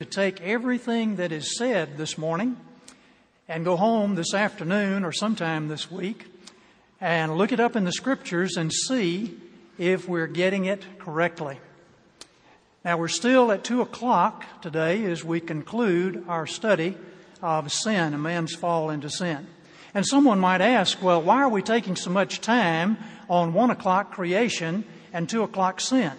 to take everything that is said this morning and go home this afternoon or sometime this week and look it up in the scriptures and see if we're getting it correctly. Now, we're still at 2 o'clock today as we conclude our study of sin, a man's fall into sin. And someone might ask, well, why are we taking so much time on 1 o'clock creation and 2 o'clock sin?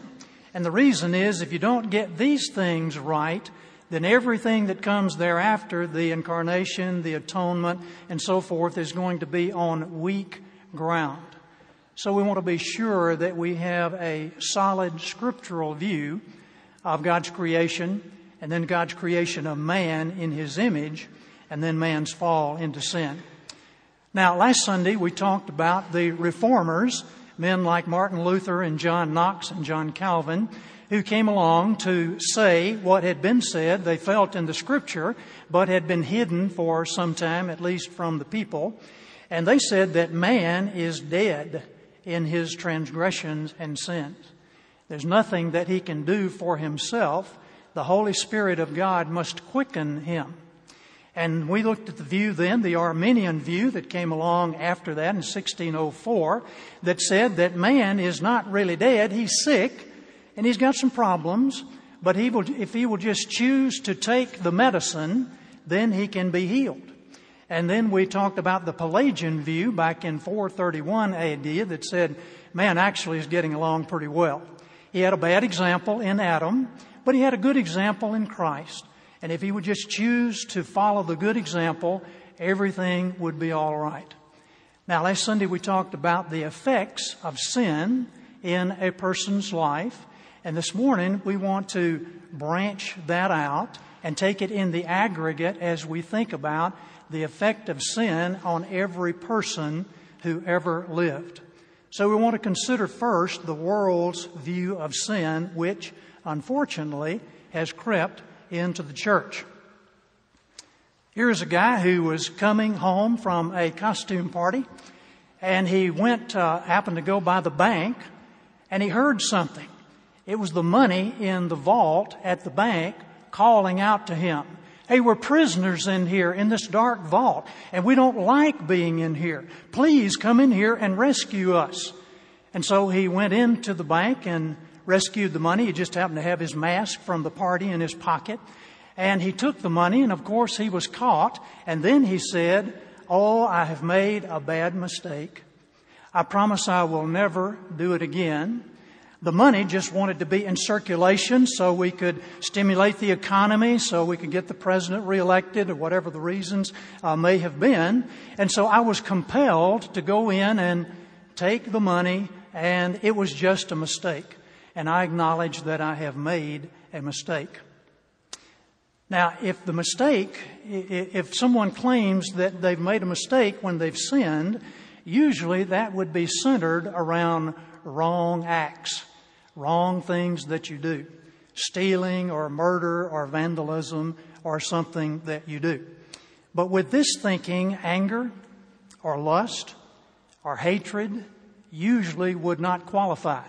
And the reason is if you don't get these things right, then everything that comes thereafter, the incarnation, the atonement, and so forth, is going to be on weak ground. So we want to be sure that we have a solid scriptural view of God's creation, and then God's creation of man in his image, and then man's fall into sin. Now, last Sunday we talked about the reformers, men like Martin Luther and John Knox and John Calvin, who came along to say what had been said they felt in the scripture, but had been hidden for some time, at least from the people. And they said that man is dead in his transgressions and sins. There's nothing that he can do for himself. The Holy Spirit of God must quicken him. And we looked at the view then, the Arminian view that came along after that in 1604, that said that man is not really dead, he's sick, and he's got some problems, but he will, if he will just choose to take the medicine, then he can be healed. And then we talked about the Pelagian view back in 431 AD that said man actually is getting along pretty well. He had a bad example in Adam, but he had a good example in Christ. And if he would just choose to follow the good example, everything would be all right. Now, last Sunday we talked about the effects of sin in a person's life. And this morning we want to branch that out and take it in the aggregate as we think about the effect of sin on every person who ever lived. So we want to consider first the world's view of sin, which unfortunately has crept into the church. Here's a guy who was coming home from a costume party, and he went, uh, happened to go by the bank, and he heard something. It was the money in the vault at the bank calling out to him. Hey, we're prisoners in here in this dark vault, and we don't like being in here. Please come in here and rescue us. And so he went into the bank and rescued the money. He just happened to have his mask from the party in his pocket. And he took the money, and of course he was caught. And then he said, Oh, I have made a bad mistake. I promise I will never do it again. The money just wanted to be in circulation so we could stimulate the economy, so we could get the president reelected, or whatever the reasons uh, may have been. And so I was compelled to go in and take the money, and it was just a mistake. And I acknowledge that I have made a mistake. Now, if the mistake, if someone claims that they've made a mistake when they've sinned, usually that would be centered around wrong acts wrong things that you do stealing or murder or vandalism or something that you do. But with this thinking, anger or lust or hatred usually would not qualify.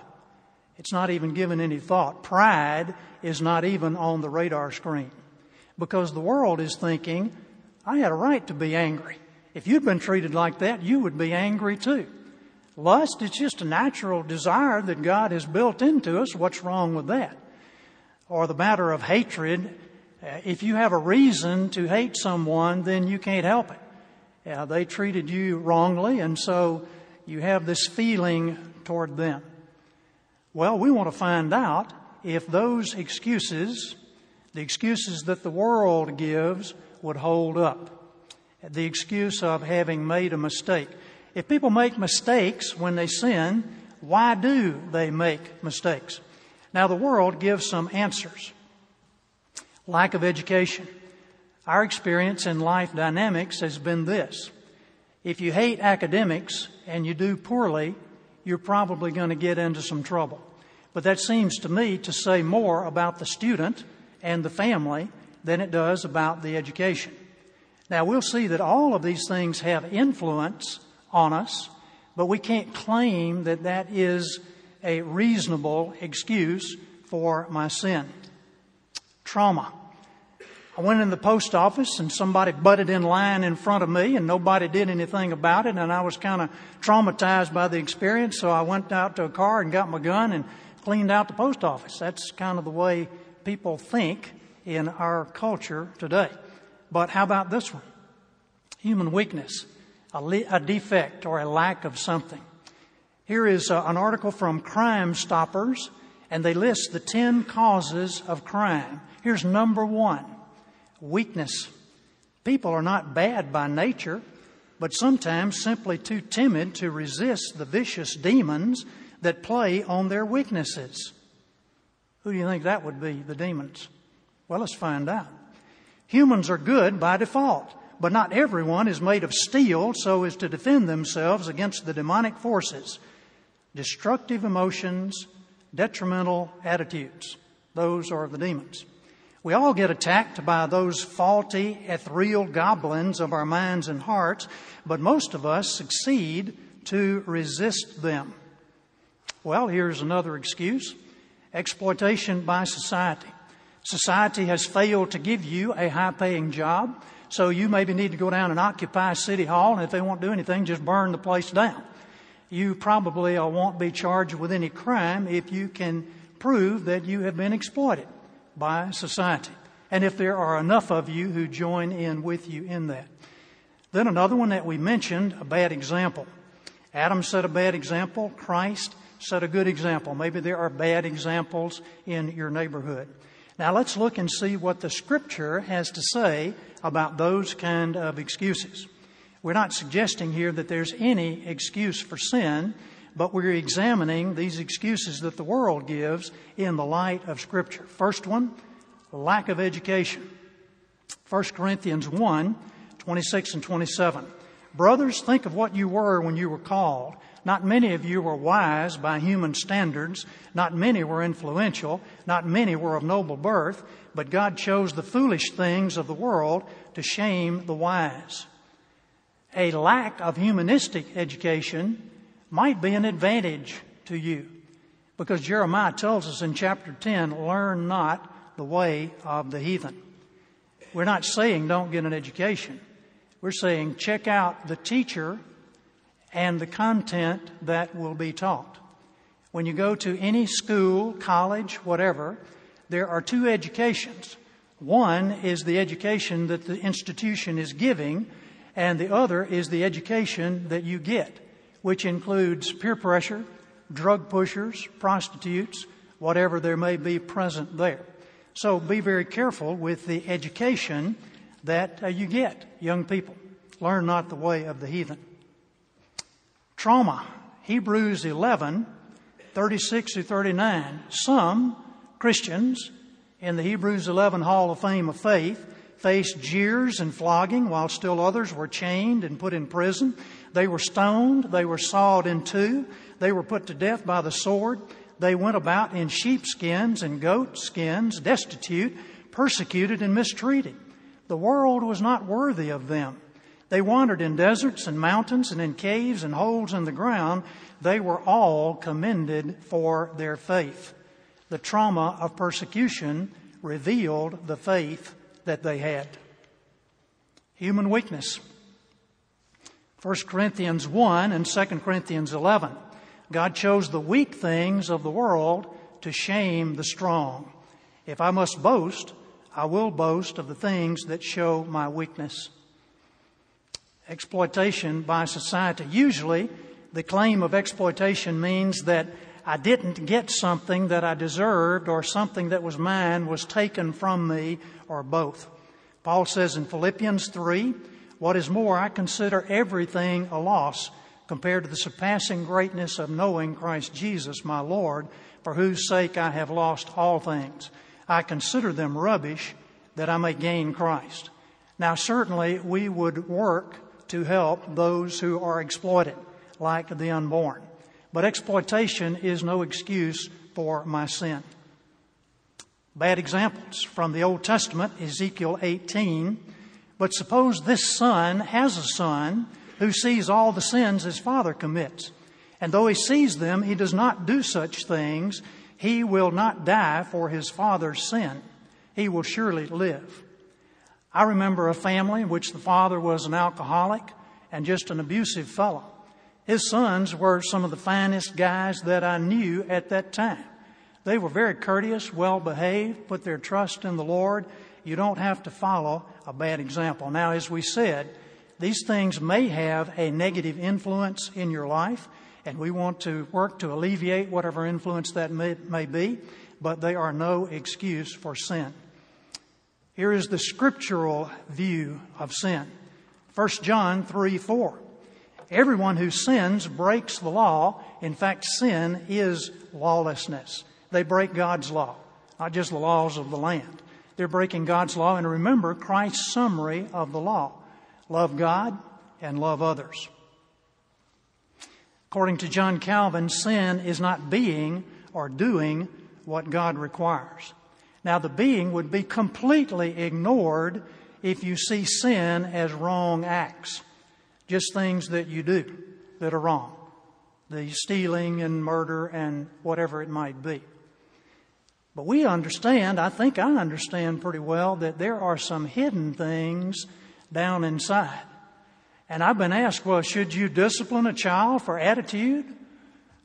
It's not even given any thought. Pride is not even on the radar screen because the world is thinking, I had a right to be angry. If you'd been treated like that, you would be angry too. Lust is just a natural desire that God has built into us. What's wrong with that? Or the matter of hatred, uh, if you have a reason to hate someone, then you can't help it. Yeah, they treated you wrongly, and so you have this feeling toward them. Well, we want to find out if those excuses, the excuses that the world gives, would hold up. The excuse of having made a mistake. If people make mistakes when they sin, why do they make mistakes? Now, the world gives some answers. Lack of education. Our experience in life dynamics has been this. If you hate academics and you do poorly, you're probably going to get into some trouble. But that seems to me to say more about the student and the family than it does about the education. Now, we'll see that all of these things have influence on us, but we can't claim that that is a reasonable excuse for my sin. Trauma. I went in the post office and somebody butted in line in front of me and nobody did anything about it and I was kind of traumatized by the experience so I went out to a car and got my gun and cleaned out the post office. That's kind of the way people think in our culture today. But how about this one? Human weakness, a, le- a defect or a lack of something. Here is uh, an article from Crime Stoppers and they list the 10 causes of crime. Here's number one weakness. People are not bad by nature, but sometimes simply too timid to resist the vicious demons that play on their weaknesses. Who do you think that would be, the demons? Well, let's find out. Humans are good by default, but not everyone is made of steel so as to defend themselves against the demonic forces, destructive emotions, detrimental attitudes. Those are the demons. We all get attacked by those faulty, ethereal goblins of our minds and hearts, but most of us succeed to resist them. Well, here's another excuse exploitation by society. Society has failed to give you a high paying job, so you maybe need to go down and occupy City Hall, and if they won't do anything, just burn the place down. You probably won't be charged with any crime if you can prove that you have been exploited by society. And if there are enough of you who join in with you in that. Then another one that we mentioned, a bad example. Adam set a bad example. Christ set a good example. Maybe there are bad examples in your neighborhood. Now let's look and see what the scripture has to say about those kind of excuses. We're not suggesting here that there's any excuse for sin, but we're examining these excuses that the world gives in the light of Scripture. First one, lack of education. 1 Corinthians 1 26 and 27. Brothers, think of what you were when you were called. Not many of you were wise by human standards. Not many were influential. Not many were of noble birth. But God chose the foolish things of the world to shame the wise. A lack of humanistic education might be an advantage to you. Because Jeremiah tells us in chapter 10, learn not the way of the heathen. We're not saying don't get an education. We're saying check out the teacher and the content that will be taught. When you go to any school, college, whatever, there are two educations. One is the education that the institution is giving, and the other is the education that you get which includes peer pressure, drug pushers, prostitutes, whatever there may be present there. So be very careful with the education that uh, you get, young people. Learn not the way of the heathen. Trauma. Hebrews 11, 36 through 39. Some Christians in the Hebrews 11 Hall of Fame of Faith faced jeers and flogging while still others were chained and put in prison. They were stoned, they were sawed in two, they were put to death by the sword. They went about in sheepskins and goat skins, destitute, persecuted, and mistreated. The world was not worthy of them. They wandered in deserts and mountains and in caves and holes in the ground. They were all commended for their faith. The trauma of persecution revealed the faith that they had. Human weakness. 1 Corinthians 1 and 2 Corinthians 11. God chose the weak things of the world to shame the strong. If I must boast, I will boast of the things that show my weakness. Exploitation by society. Usually, the claim of exploitation means that I didn't get something that I deserved or something that was mine was taken from me or both. Paul says in Philippians 3, what is more, I consider everything a loss compared to the surpassing greatness of knowing Christ Jesus, my Lord, for whose sake I have lost all things. I consider them rubbish that I may gain Christ. Now, certainly, we would work to help those who are exploited, like the unborn. But exploitation is no excuse for my sin. Bad examples from the Old Testament, Ezekiel 18 but suppose this son has a son who sees all the sins his father commits. And though he sees them, he does not do such things. He will not die for his father's sin. He will surely live. I remember a family in which the father was an alcoholic and just an abusive fellow. His sons were some of the finest guys that I knew at that time. They were very courteous, well behaved, put their trust in the Lord. You don't have to follow a bad example. Now, as we said, these things may have a negative influence in your life, and we want to work to alleviate whatever influence that may, may be, but they are no excuse for sin. Here is the scriptural view of sin. 1 John 3 4. Everyone who sins breaks the law. In fact, sin is lawlessness. They break God's law, not just the laws of the land. They're breaking God's law. And remember Christ's summary of the law love God and love others. According to John Calvin, sin is not being or doing what God requires. Now, the being would be completely ignored if you see sin as wrong acts, just things that you do that are wrong, the stealing and murder and whatever it might be. But we understand, I think I understand pretty well, that there are some hidden things down inside. And I've been asked, well, should you discipline a child for attitude?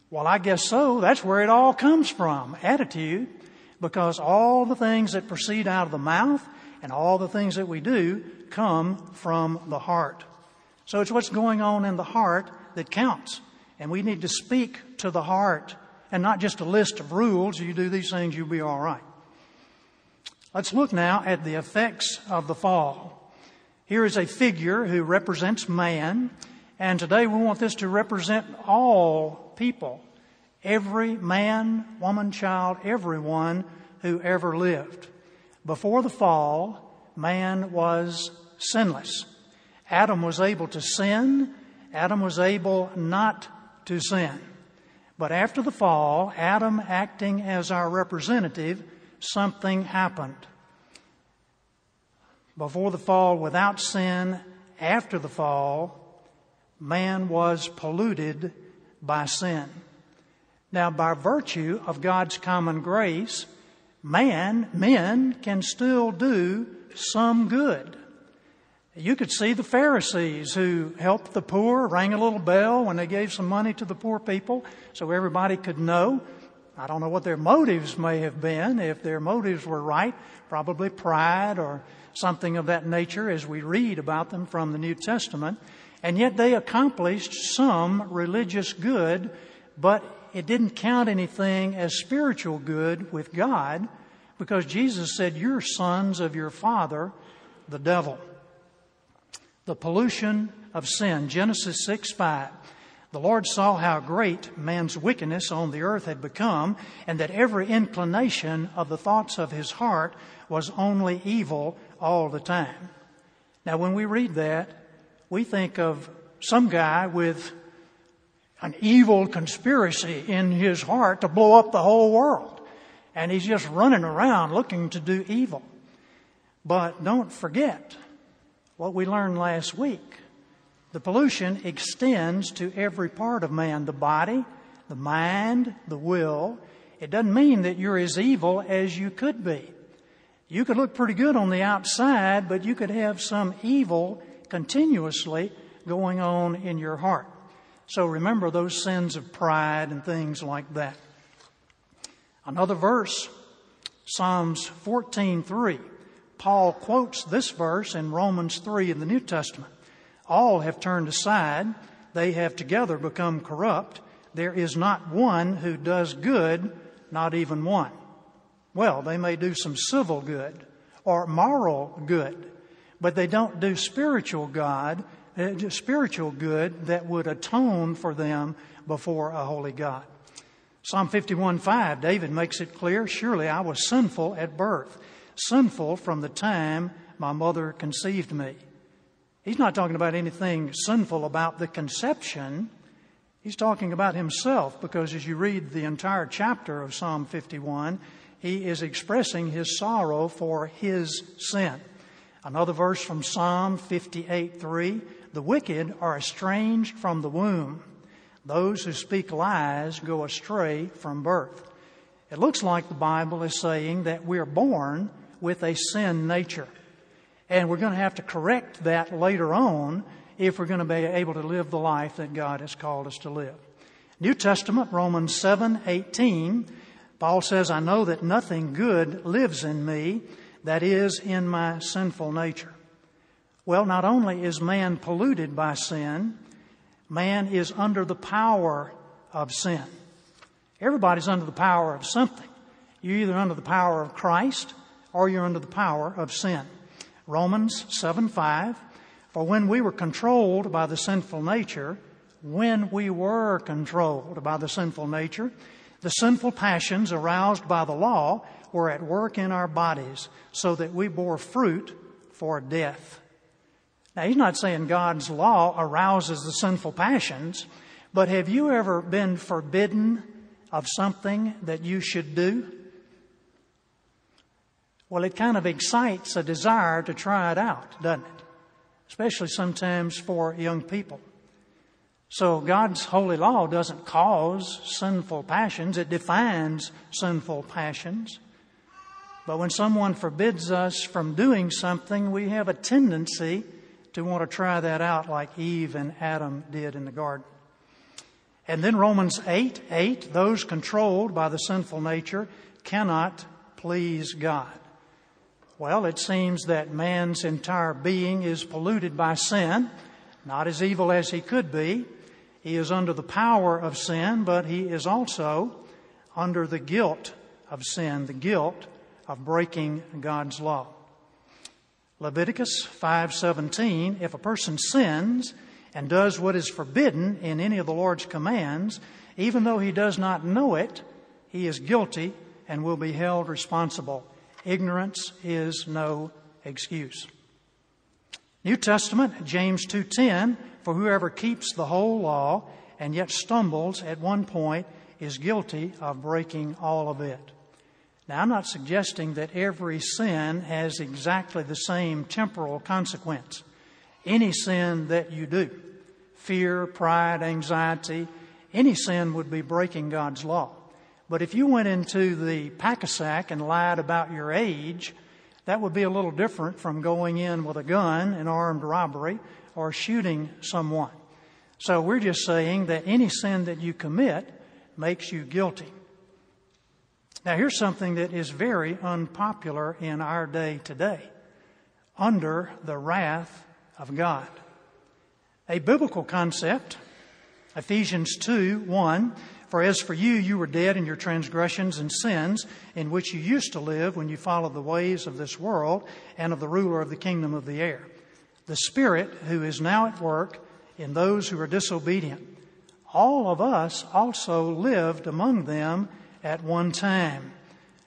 Well, I guess so. That's where it all comes from attitude because all the things that proceed out of the mouth and all the things that we do come from the heart. So it's what's going on in the heart that counts. And we need to speak to the heart and not just a list of rules. You do these things, you'll be all right. Let's look now at the effects of the fall. Here is a figure who represents man, and today we want this to represent all people every man, woman, child, everyone who ever lived. Before the fall, man was sinless. Adam was able to sin. Adam was able not to sin. But after the fall, Adam acting as our representative, something happened. Before the fall, without sin, after the fall, man was polluted by sin. Now, by virtue of God's common grace, man, men can still do some good. You could see the Pharisees who helped the poor, rang a little bell when they gave some money to the poor people so everybody could know. I don't know what their motives may have been. If their motives were right, probably pride or something of that nature as we read about them from the New Testament. And yet they accomplished some religious good, but it didn't count anything as spiritual good with God because Jesus said, You're sons of your father, the devil. The pollution of sin, Genesis 6 5. The Lord saw how great man's wickedness on the earth had become, and that every inclination of the thoughts of his heart was only evil all the time. Now, when we read that, we think of some guy with an evil conspiracy in his heart to blow up the whole world. And he's just running around looking to do evil. But don't forget what we learned last week. The pollution extends to every part of man the body, the mind, the will. It doesn't mean that you're as evil as you could be. You could look pretty good on the outside, but you could have some evil continuously going on in your heart. So remember those sins of pride and things like that. Another verse, Psalms 14:3. Paul quotes this verse in Romans 3 in the New Testament. All have turned aside, they have together become corrupt. There is not one who does good, not even one. Well, they may do some civil good or moral good, but they don't do spiritual God uh, spiritual good that would atone for them before a holy God. Psalm 51 5, David makes it clear Surely I was sinful at birth, sinful from the time my mother conceived me. He's not talking about anything sinful about the conception. He's talking about himself because as you read the entire chapter of Psalm 51, he is expressing his sorrow for his sin. Another verse from Psalm 58 3 the wicked are estranged from the womb. Those who speak lies go astray from birth. It looks like the Bible is saying that we're born with a sin nature. And we're going to have to correct that later on if we're going to be able to live the life that God has called us to live. New Testament, Romans 7 18, Paul says, I know that nothing good lives in me, that is, in my sinful nature. Well, not only is man polluted by sin, man is under the power of sin. Everybody's under the power of something. You're either under the power of Christ or you're under the power of sin. Romans 7 5. For when we were controlled by the sinful nature, when we were controlled by the sinful nature, the sinful passions aroused by the law were at work in our bodies, so that we bore fruit for death. Now, he's not saying God's law arouses the sinful passions, but have you ever been forbidden of something that you should do? Well, it kind of excites a desire to try it out, doesn't it? Especially sometimes for young people. So God's holy law doesn't cause sinful passions, it defines sinful passions. But when someone forbids us from doing something, we have a tendency to want to try that out like Eve and Adam did in the garden. And then Romans 8 8, those controlled by the sinful nature cannot please God. Well, it seems that man's entire being is polluted by sin, not as evil as he could be. He is under the power of sin, but he is also under the guilt of sin, the guilt of breaking God's law. Leviticus 5:17 if a person sins and does what is forbidden in any of the Lord's commands even though he does not know it he is guilty and will be held responsible ignorance is no excuse New Testament James 2:10 for whoever keeps the whole law and yet stumbles at one point is guilty of breaking all of it. Now, I'm not suggesting that every sin has exactly the same temporal consequence. Any sin that you do, fear, pride, anxiety, any sin would be breaking God's law. But if you went into the pack-a-sack and lied about your age, that would be a little different from going in with a gun and armed robbery or shooting someone. So we're just saying that any sin that you commit makes you guilty. Now, here's something that is very unpopular in our day today under the wrath of God. A biblical concept, Ephesians 2 1 For as for you, you were dead in your transgressions and sins, in which you used to live when you followed the ways of this world and of the ruler of the kingdom of the air the Spirit who is now at work in those who are disobedient. All of us also lived among them at one time,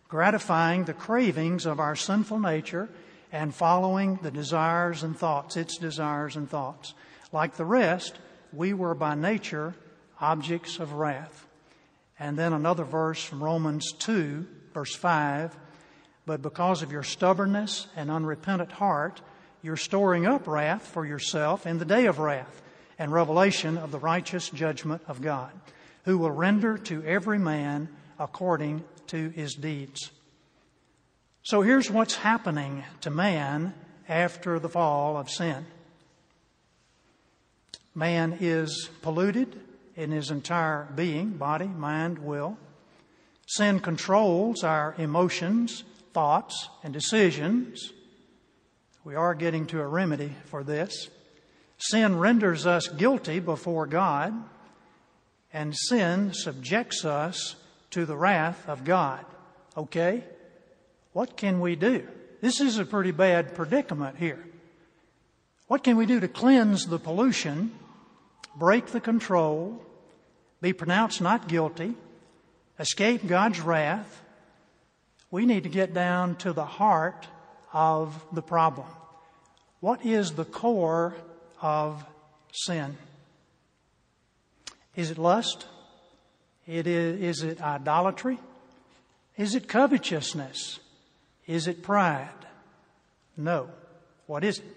gratifying the cravings of our sinful nature and following the desires and thoughts, its desires and thoughts. Like the rest, we were by nature objects of wrath. And then another verse from Romans 2, verse 5 But because of your stubbornness and unrepentant heart, you're storing up wrath for yourself in the day of wrath and revelation of the righteous judgment of God, who will render to every man according to his deeds. So here's what's happening to man after the fall of sin. Man is polluted in his entire being, body, mind, will. Sin controls our emotions, thoughts, and decisions. We are getting to a remedy for this. Sin renders us guilty before God, and sin subjects us to the wrath of God. Okay? What can we do? This is a pretty bad predicament here. What can we do to cleanse the pollution, break the control, be pronounced not guilty, escape God's wrath? We need to get down to the heart of the problem. What is the core of sin? Is it lust? It is, is it idolatry? Is it covetousness? Is it pride? No. What is it?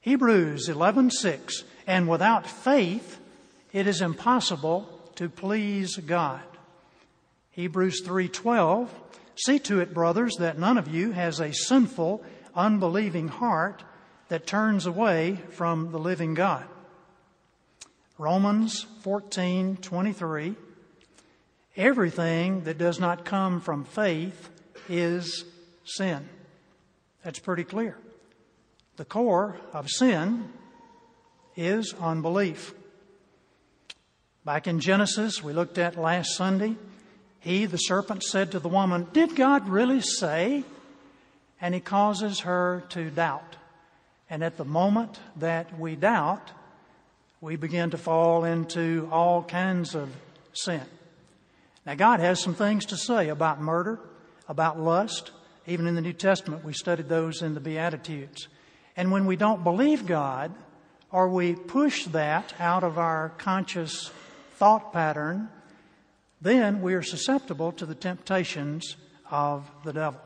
Hebrews 11:6 and without faith it is impossible to please God. Hebrews 3:12 See to it, brothers, that none of you has a sinful, unbelieving heart that turns away from the living God. Romans 14:23 Everything that does not come from faith is sin. That's pretty clear. The core of sin is unbelief. Back in Genesis, we looked at last Sunday, he, the serpent, said to the woman, Did God really say? And he causes her to doubt. And at the moment that we doubt, we begin to fall into all kinds of sin. Now, God has some things to say about murder, about lust. Even in the New Testament, we studied those in the Beatitudes. And when we don't believe God, or we push that out of our conscious thought pattern, then we are susceptible to the temptations of the devil.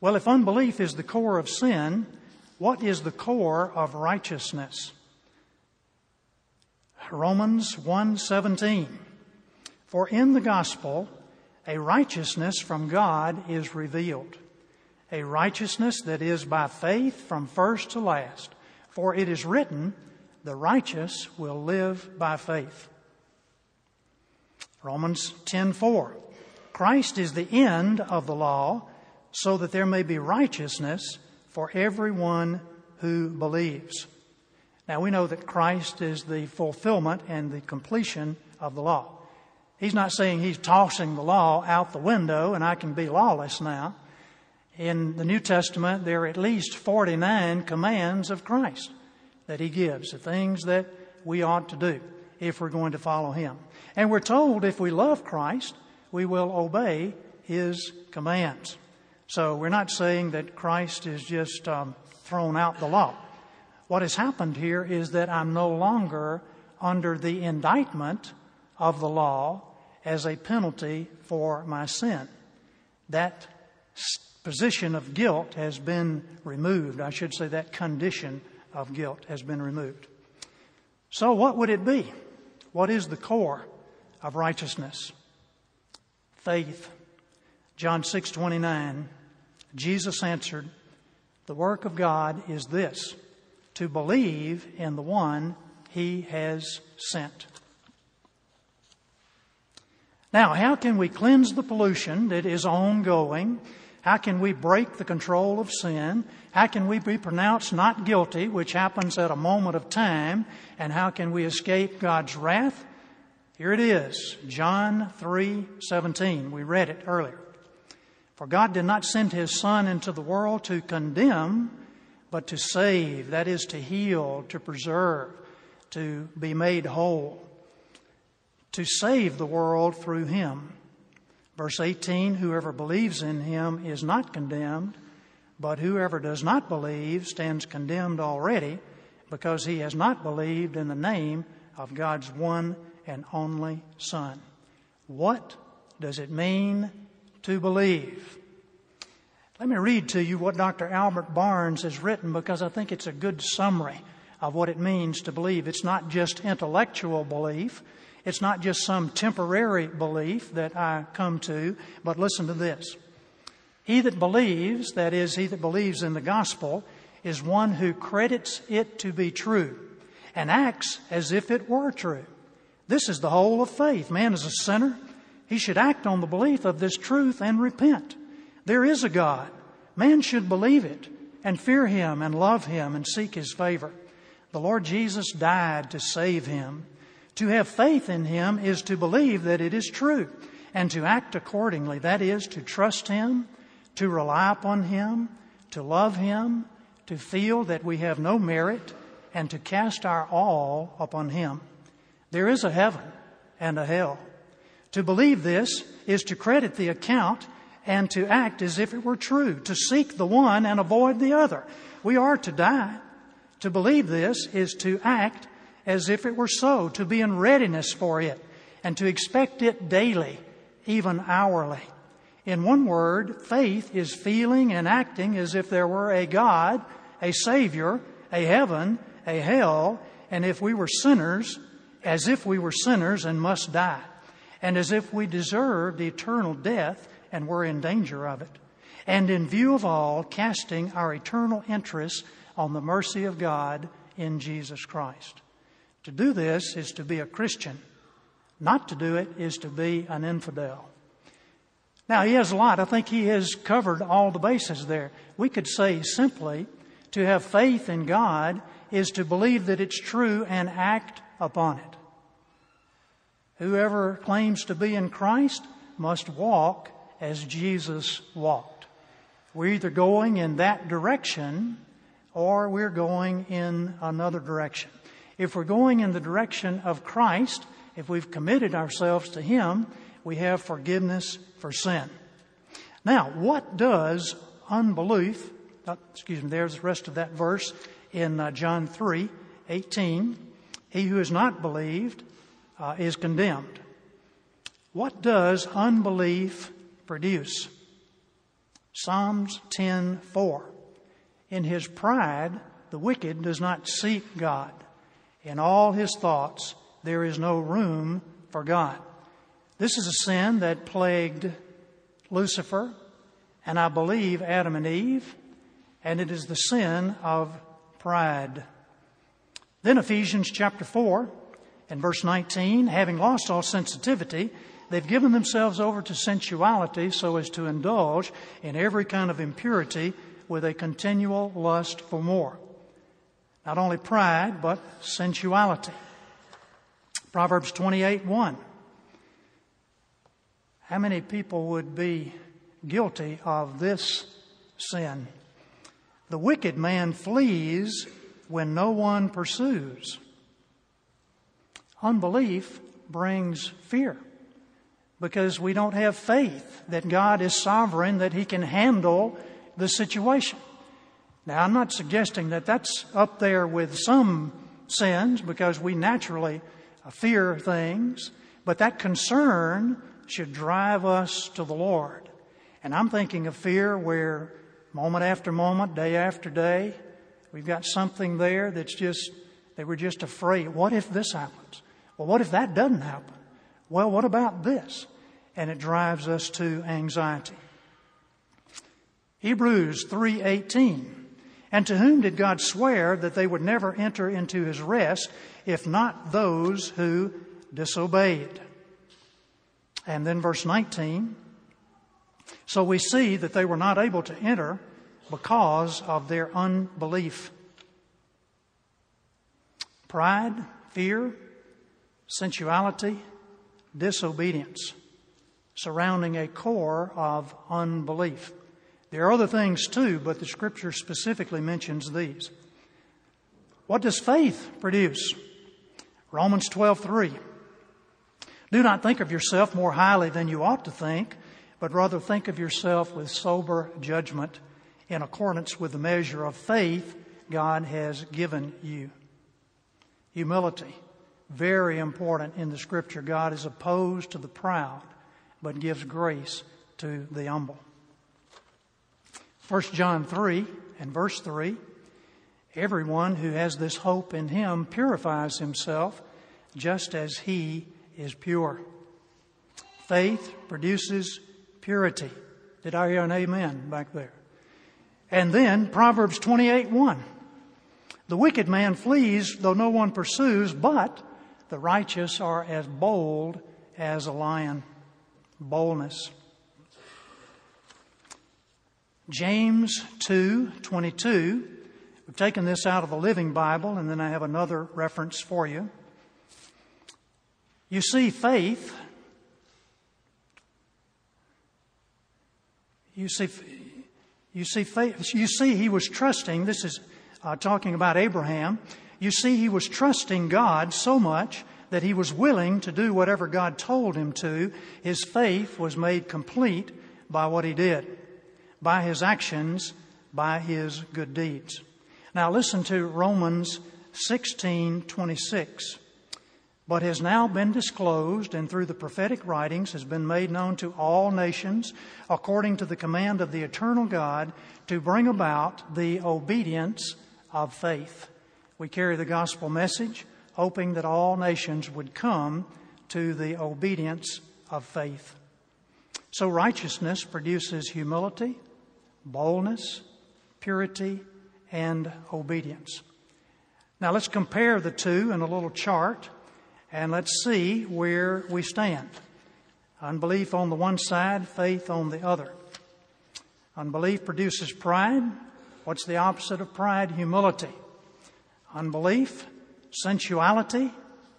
Well, if unbelief is the core of sin, what is the core of righteousness? Romans 1:17 For in the gospel a righteousness from God is revealed a righteousness that is by faith from first to last. For it is written the righteous will live by faith. Romans 10:4 Christ is the end of the law so that there may be righteousness for everyone who believes now we know that Christ is the fulfillment and the completion of the law. He's not saying he's tossing the law out the window and I can be lawless now. In the New Testament, there are at least 49 commands of Christ that he gives, the things that we ought to do if we're going to follow him. And we're told if we love Christ, we will obey his commands. So we're not saying that Christ is just um, thrown out the law. What has happened here is that I'm no longer under the indictment of the law as a penalty for my sin. That position of guilt has been removed. I should say that condition of guilt has been removed. So, what would it be? What is the core of righteousness? Faith. John 6 29. Jesus answered, The work of God is this to believe in the one he has sent. Now, how can we cleanse the pollution that is ongoing? How can we break the control of sin? How can we be pronounced not guilty, which happens at a moment of time? And how can we escape God's wrath? Here it is, John 3:17. We read it earlier. For God did not send his son into the world to condemn, but to save, that is, to heal, to preserve, to be made whole, to save the world through him. Verse 18 Whoever believes in him is not condemned, but whoever does not believe stands condemned already because he has not believed in the name of God's one and only Son. What does it mean to believe? Let me read to you what Dr. Albert Barnes has written because I think it's a good summary of what it means to believe. It's not just intellectual belief. It's not just some temporary belief that I come to, but listen to this. He that believes, that is, he that believes in the gospel, is one who credits it to be true and acts as if it were true. This is the whole of faith. Man is a sinner. He should act on the belief of this truth and repent. There is a God. Man should believe it and fear him and love him and seek his favor. The Lord Jesus died to save him. To have faith in him is to believe that it is true and to act accordingly. That is, to trust him, to rely upon him, to love him, to feel that we have no merit, and to cast our all upon him. There is a heaven and a hell. To believe this is to credit the account and to act as if it were true, to seek the one and avoid the other. We are to die. To believe this is to act as if it were so, to be in readiness for it, and to expect it daily, even hourly. In one word, faith is feeling and acting as if there were a God, a Savior, a heaven, a hell, and if we were sinners, as if we were sinners and must die, and as if we deserved eternal death and we're in danger of it. And in view of all, casting our eternal interests on the mercy of God in Jesus Christ. To do this is to be a Christian. Not to do it is to be an infidel. Now, he has a lot. I think he has covered all the bases there. We could say simply to have faith in God is to believe that it's true and act upon it. Whoever claims to be in Christ must walk as Jesus walked. We're either going in that direction or we're going in another direction. If we're going in the direction of Christ, if we've committed ourselves to Him, we have forgiveness for sin. Now, what does unbelief, uh, excuse me, there's the rest of that verse in uh, John 3 18. He who has not believed uh, is condemned. What does unbelief produce? Psalms 10:4. In his pride, the wicked does not seek God. In all his thoughts, there is no room for God. This is a sin that plagued Lucifer and I believe Adam and Eve, and it is the sin of pride. Then Ephesians chapter 4 and verse 19, having lost all sensitivity, they've given themselves over to sensuality so as to indulge in every kind of impurity with a continual lust for more. Not only pride, but sensuality. Proverbs 28 1. How many people would be guilty of this sin? The wicked man flees when no one pursues. Unbelief brings fear because we don't have faith that God is sovereign, that He can handle the situation. Now, I'm not suggesting that that's up there with some sins because we naturally uh, fear things, but that concern should drive us to the Lord. And I'm thinking of fear where moment after moment, day after day, we've got something there that's just, they were just afraid. What if this happens? Well, what if that doesn't happen? Well, what about this? And it drives us to anxiety. Hebrews 3:18 And to whom did God swear that they would never enter into his rest if not those who disobeyed? And then verse 19 So we see that they were not able to enter because of their unbelief. Pride, fear, sensuality, disobedience, surrounding a core of unbelief. There are other things too, but the scripture specifically mentions these. What does faith produce? Romans 12:3. Do not think of yourself more highly than you ought to think, but rather think of yourself with sober judgment in accordance with the measure of faith God has given you. Humility very important in the scripture. God is opposed to the proud, but gives grace to the humble. 1 John 3 and verse 3 Everyone who has this hope in him purifies himself just as he is pure. Faith produces purity. Did I hear an amen back there? And then Proverbs 28 1. The wicked man flees, though no one pursues, but the righteous are as bold as a lion. Boldness. James 2:22. We've taken this out of the Living Bible and then I have another reference for you. You see faith You see you see faith you see he was trusting this is uh, talking about Abraham you see, he was trusting God so much that he was willing to do whatever God told him to. His faith was made complete by what he did, by his actions, by his good deeds. Now listen to Romans 16:26. But has now been disclosed and through the prophetic writings has been made known to all nations according to the command of the eternal God to bring about the obedience of faith. We carry the gospel message, hoping that all nations would come to the obedience of faith. So righteousness produces humility, boldness, purity, and obedience. Now let's compare the two in a little chart and let's see where we stand. Unbelief on the one side, faith on the other. Unbelief produces pride. What's the opposite of pride? Humility. Unbelief, sensuality,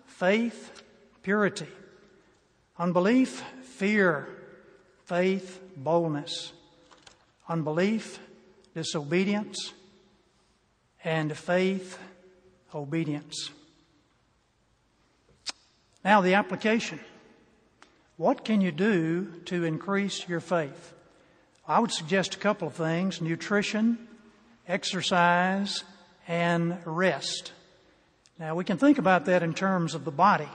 faith, purity. Unbelief, fear, faith, boldness. Unbelief, disobedience, and faith, obedience. Now, the application. What can you do to increase your faith? I would suggest a couple of things nutrition, exercise, and rest. Now, we can think about that in terms of the body,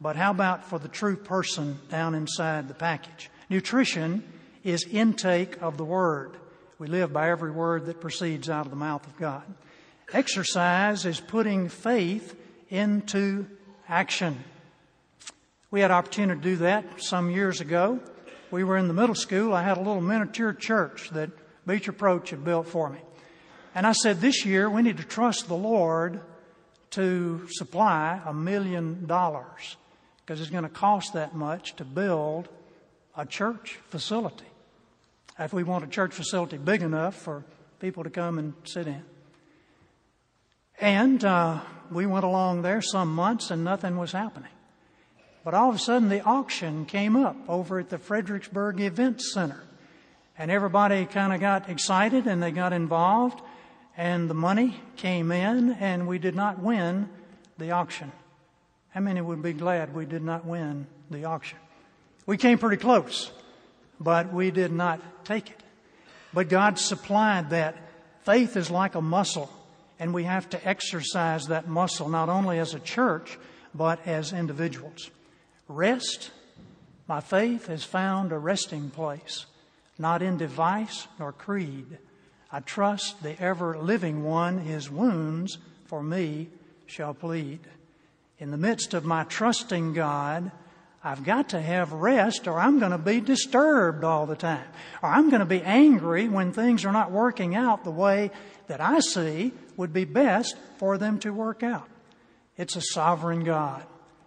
but how about for the true person down inside the package? Nutrition is intake of the Word. We live by every word that proceeds out of the mouth of God. Exercise is putting faith into action. We had opportunity to do that some years ago. We were in the middle school. I had a little miniature church that Beach Approach had built for me. And I said, this year we need to trust the Lord to supply a million dollars because it's going to cost that much to build a church facility. If we want a church facility big enough for people to come and sit in. And uh, we went along there some months and nothing was happening. But all of a sudden, the auction came up over at the Fredericksburg Event Center. And everybody kind of got excited and they got involved, and the money came in, and we did not win the auction. How many would be glad we did not win the auction? We came pretty close, but we did not take it. But God supplied that. Faith is like a muscle and we have to exercise that muscle not only as a church, but as individuals. Rest, my faith has found a resting place, not in device nor creed. I trust the ever living one, his wounds for me shall plead. In the midst of my trusting God, I've got to have rest or I'm going to be disturbed all the time. Or I'm going to be angry when things are not working out the way that I see would be best for them to work out. It's a sovereign God.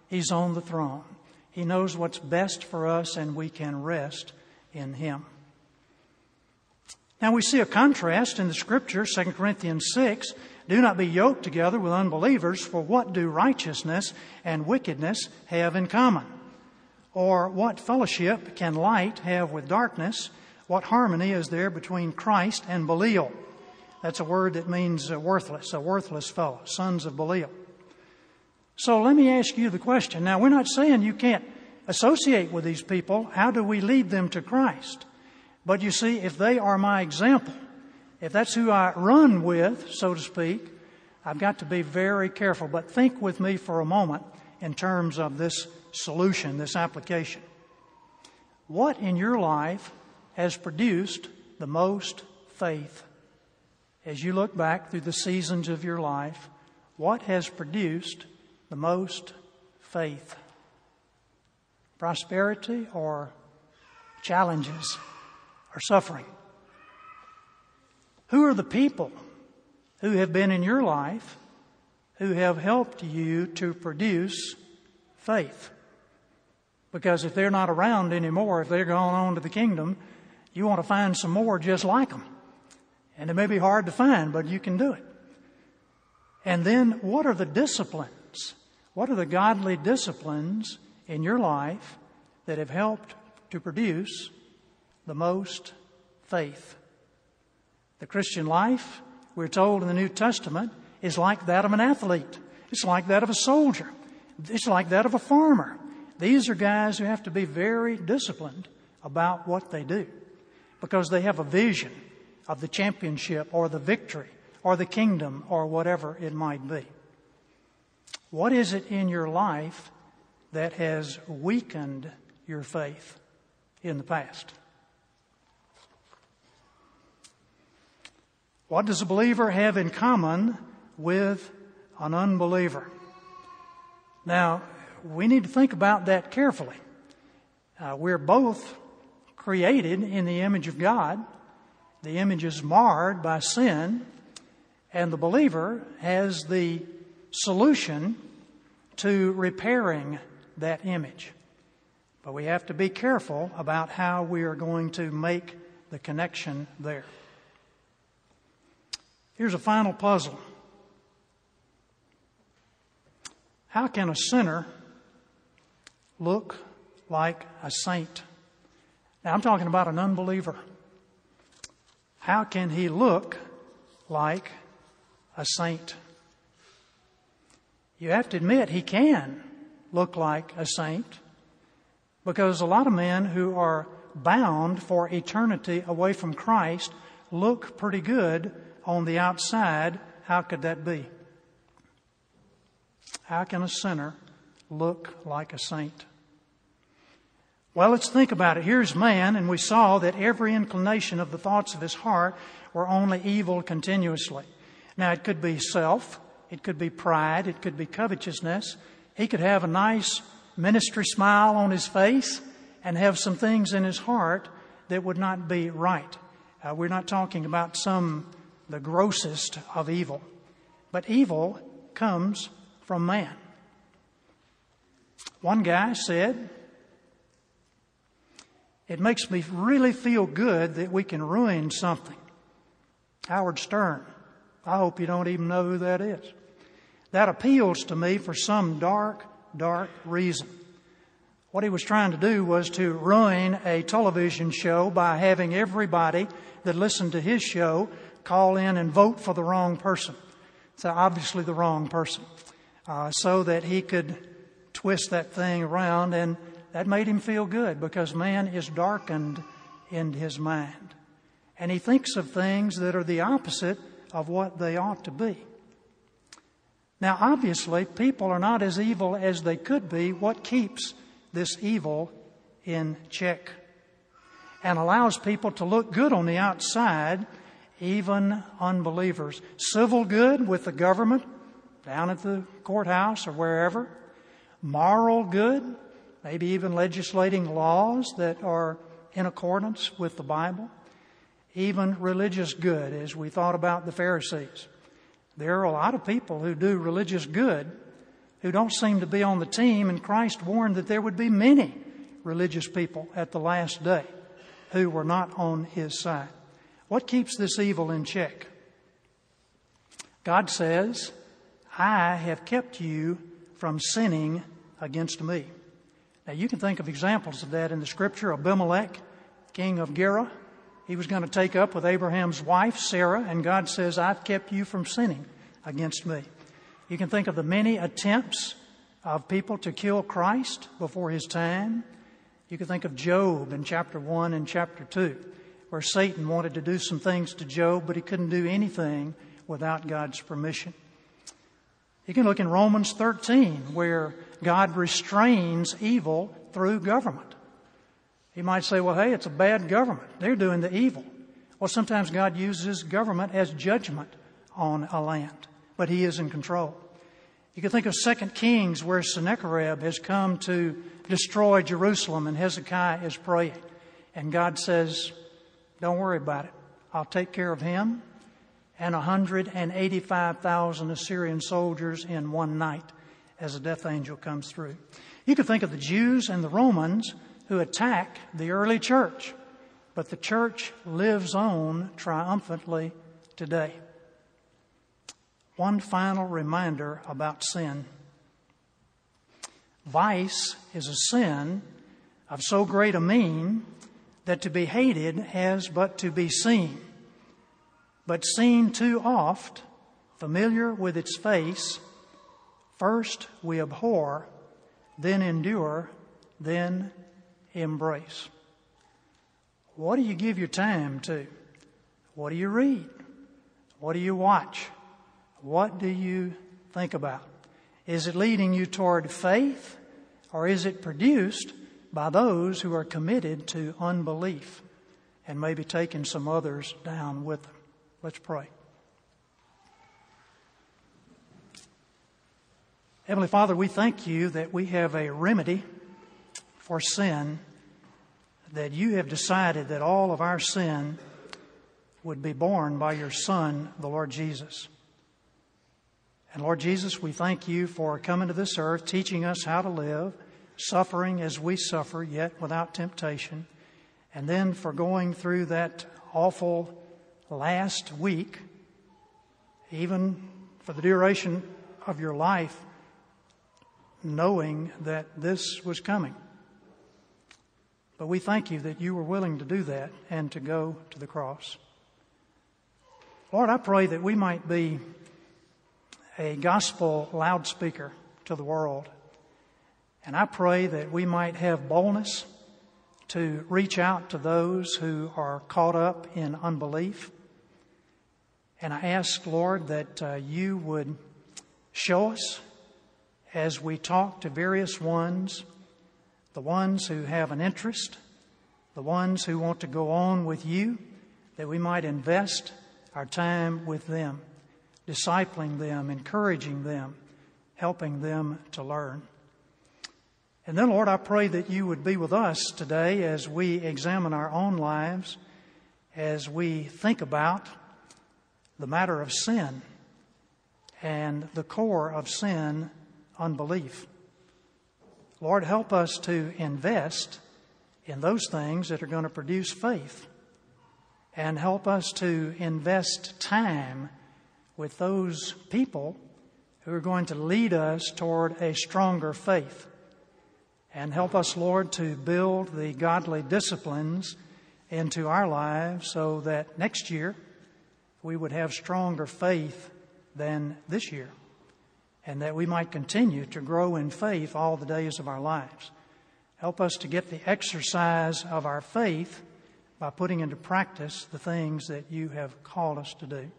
He's on the throne. He knows what's best for us, and we can rest in Him. Now we see a contrast in the scripture, 2 Corinthians 6. Do not be yoked together with unbelievers, for what do righteousness and wickedness have in common? Or what fellowship can light have with darkness? What harmony is there between Christ and Belial? That's a word that means uh, worthless, a worthless fellow, sons of Belial. So let me ask you the question. Now, we're not saying you can't associate with these people. How do we lead them to Christ? But you see, if they are my example, if that's who I run with, so to speak, I've got to be very careful. But think with me for a moment in terms of this solution, this application. What in your life has produced the most faith? as you look back through the seasons of your life, what has produced the most faith? Prosperity or challenges or suffering? Who are the people who have been in your life who have helped you to produce faith? Because if they're not around anymore, if they're gone on to the kingdom, you want to find some more just like them. And it may be hard to find, but you can do it. And then, what are the disciplines? What are the godly disciplines in your life that have helped to produce the most faith? The Christian life, we're told in the New Testament, is like that of an athlete. It's like that of a soldier. It's like that of a farmer. These are guys who have to be very disciplined about what they do because they have a vision of the championship or the victory or the kingdom or whatever it might be. What is it in your life that has weakened your faith in the past? What does a believer have in common with an unbeliever? Now, we need to think about that carefully. Uh, we're both created in the image of God. The image is marred by sin, and the believer has the solution to repairing that image. But we have to be careful about how we are going to make the connection there. Here's a final puzzle How can a sinner look like a saint? Now, I'm talking about an unbeliever. How can he look like a saint? You have to admit he can look like a saint because a lot of men who are bound for eternity away from Christ look pretty good on the outside. How could that be? How can a sinner look like a saint? Well, let's think about it. Here's man, and we saw that every inclination of the thoughts of his heart were only evil continuously. Now, it could be self, it could be pride, it could be covetousness. He could have a nice ministry smile on his face and have some things in his heart that would not be right. Uh, we're not talking about some, the grossest of evil. But evil comes from man. One guy said, It makes me really feel good that we can ruin something. Howard Stern. I hope you don't even know who that is. That appeals to me for some dark, dark reason. What he was trying to do was to ruin a television show by having everybody that listened to his show call in and vote for the wrong person. So obviously the wrong person uh, so that he could twist that thing around. And that made him feel good because man is darkened in his mind. And he thinks of things that are the opposite of what they ought to be. Now, obviously, people are not as evil as they could be. What keeps this evil in check and allows people to look good on the outside, even unbelievers? Civil good with the government, down at the courthouse or wherever, moral good, maybe even legislating laws that are in accordance with the Bible, even religious good, as we thought about the Pharisees. There are a lot of people who do religious good who don't seem to be on the team, and Christ warned that there would be many religious people at the last day who were not on his side. What keeps this evil in check? God says, I have kept you from sinning against me. Now, you can think of examples of that in the scripture. Abimelech, king of Gerar, he was going to take up with Abraham's wife, Sarah, and God says, I've kept you from sinning against me. You can think of the many attempts of people to kill Christ before his time. You can think of Job in chapter 1 and chapter 2, where Satan wanted to do some things to Job, but he couldn't do anything without God's permission. You can look in Romans 13 where God restrains evil through government. You might say, well, hey, it's a bad government. They're doing the evil. Well, sometimes God uses government as judgment on a land, but He is in control. You can think of 2 Kings where Sennacherib has come to destroy Jerusalem and Hezekiah is praying. And God says, don't worry about it. I'll take care of him and 185,000 Assyrian soldiers in one night as a death angel comes through. You could think of the Jews and the Romans who attack the early church, but the church lives on triumphantly today. One final reminder about sin. Vice is a sin of so great a mien that to be hated has but to be seen but seen too oft, familiar with its face, first we abhor, then endure, then embrace. What do you give your time to? What do you read? What do you watch? What do you think about? Is it leading you toward faith or is it produced by those who are committed to unbelief and maybe taking some others down with them? Let's pray. Heavenly Father, we thank you that we have a remedy for sin that you have decided that all of our sin would be borne by your Son, the Lord Jesus. And Lord Jesus, we thank you for coming to this earth, teaching us how to live, suffering as we suffer, yet without temptation, and then for going through that awful last week, even for the duration of your life, knowing that this was coming. But we thank you that you were willing to do that and to go to the cross. Lord, I pray that we might be a gospel loudspeaker to the world. And I pray that we might have boldness to reach out to those who are caught up in unbelief. And I ask, Lord, that uh, you would show us as we talk to various ones the ones who have an interest, the ones who want to go on with you, that we might invest our time with them, discipling them, encouraging them, helping them to learn. And then, Lord, I pray that you would be with us today as we examine our own lives, as we think about the matter of sin and the core of sin, unbelief. Lord, help us to invest in those things that are going to produce faith. And help us to invest time with those people who are going to lead us toward a stronger faith. And help us, Lord, to build the godly disciplines into our lives so that next year we would have stronger faith than this year and that we might continue to grow in faith all the days of our lives. Help us to get the exercise of our faith by putting into practice the things that you have called us to do.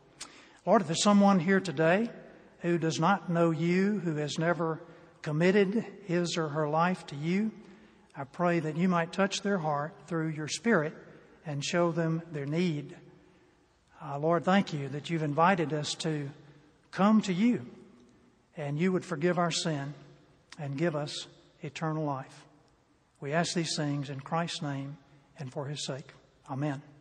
Lord, if there's someone here today who does not know you, who has never committed his or her life to you, I pray that you might touch their heart through your Spirit and show them their need. Uh, Lord, thank you that you've invited us to come to you and you would forgive our sin and give us eternal life. We ask these things in Christ's name and for his sake. Amen.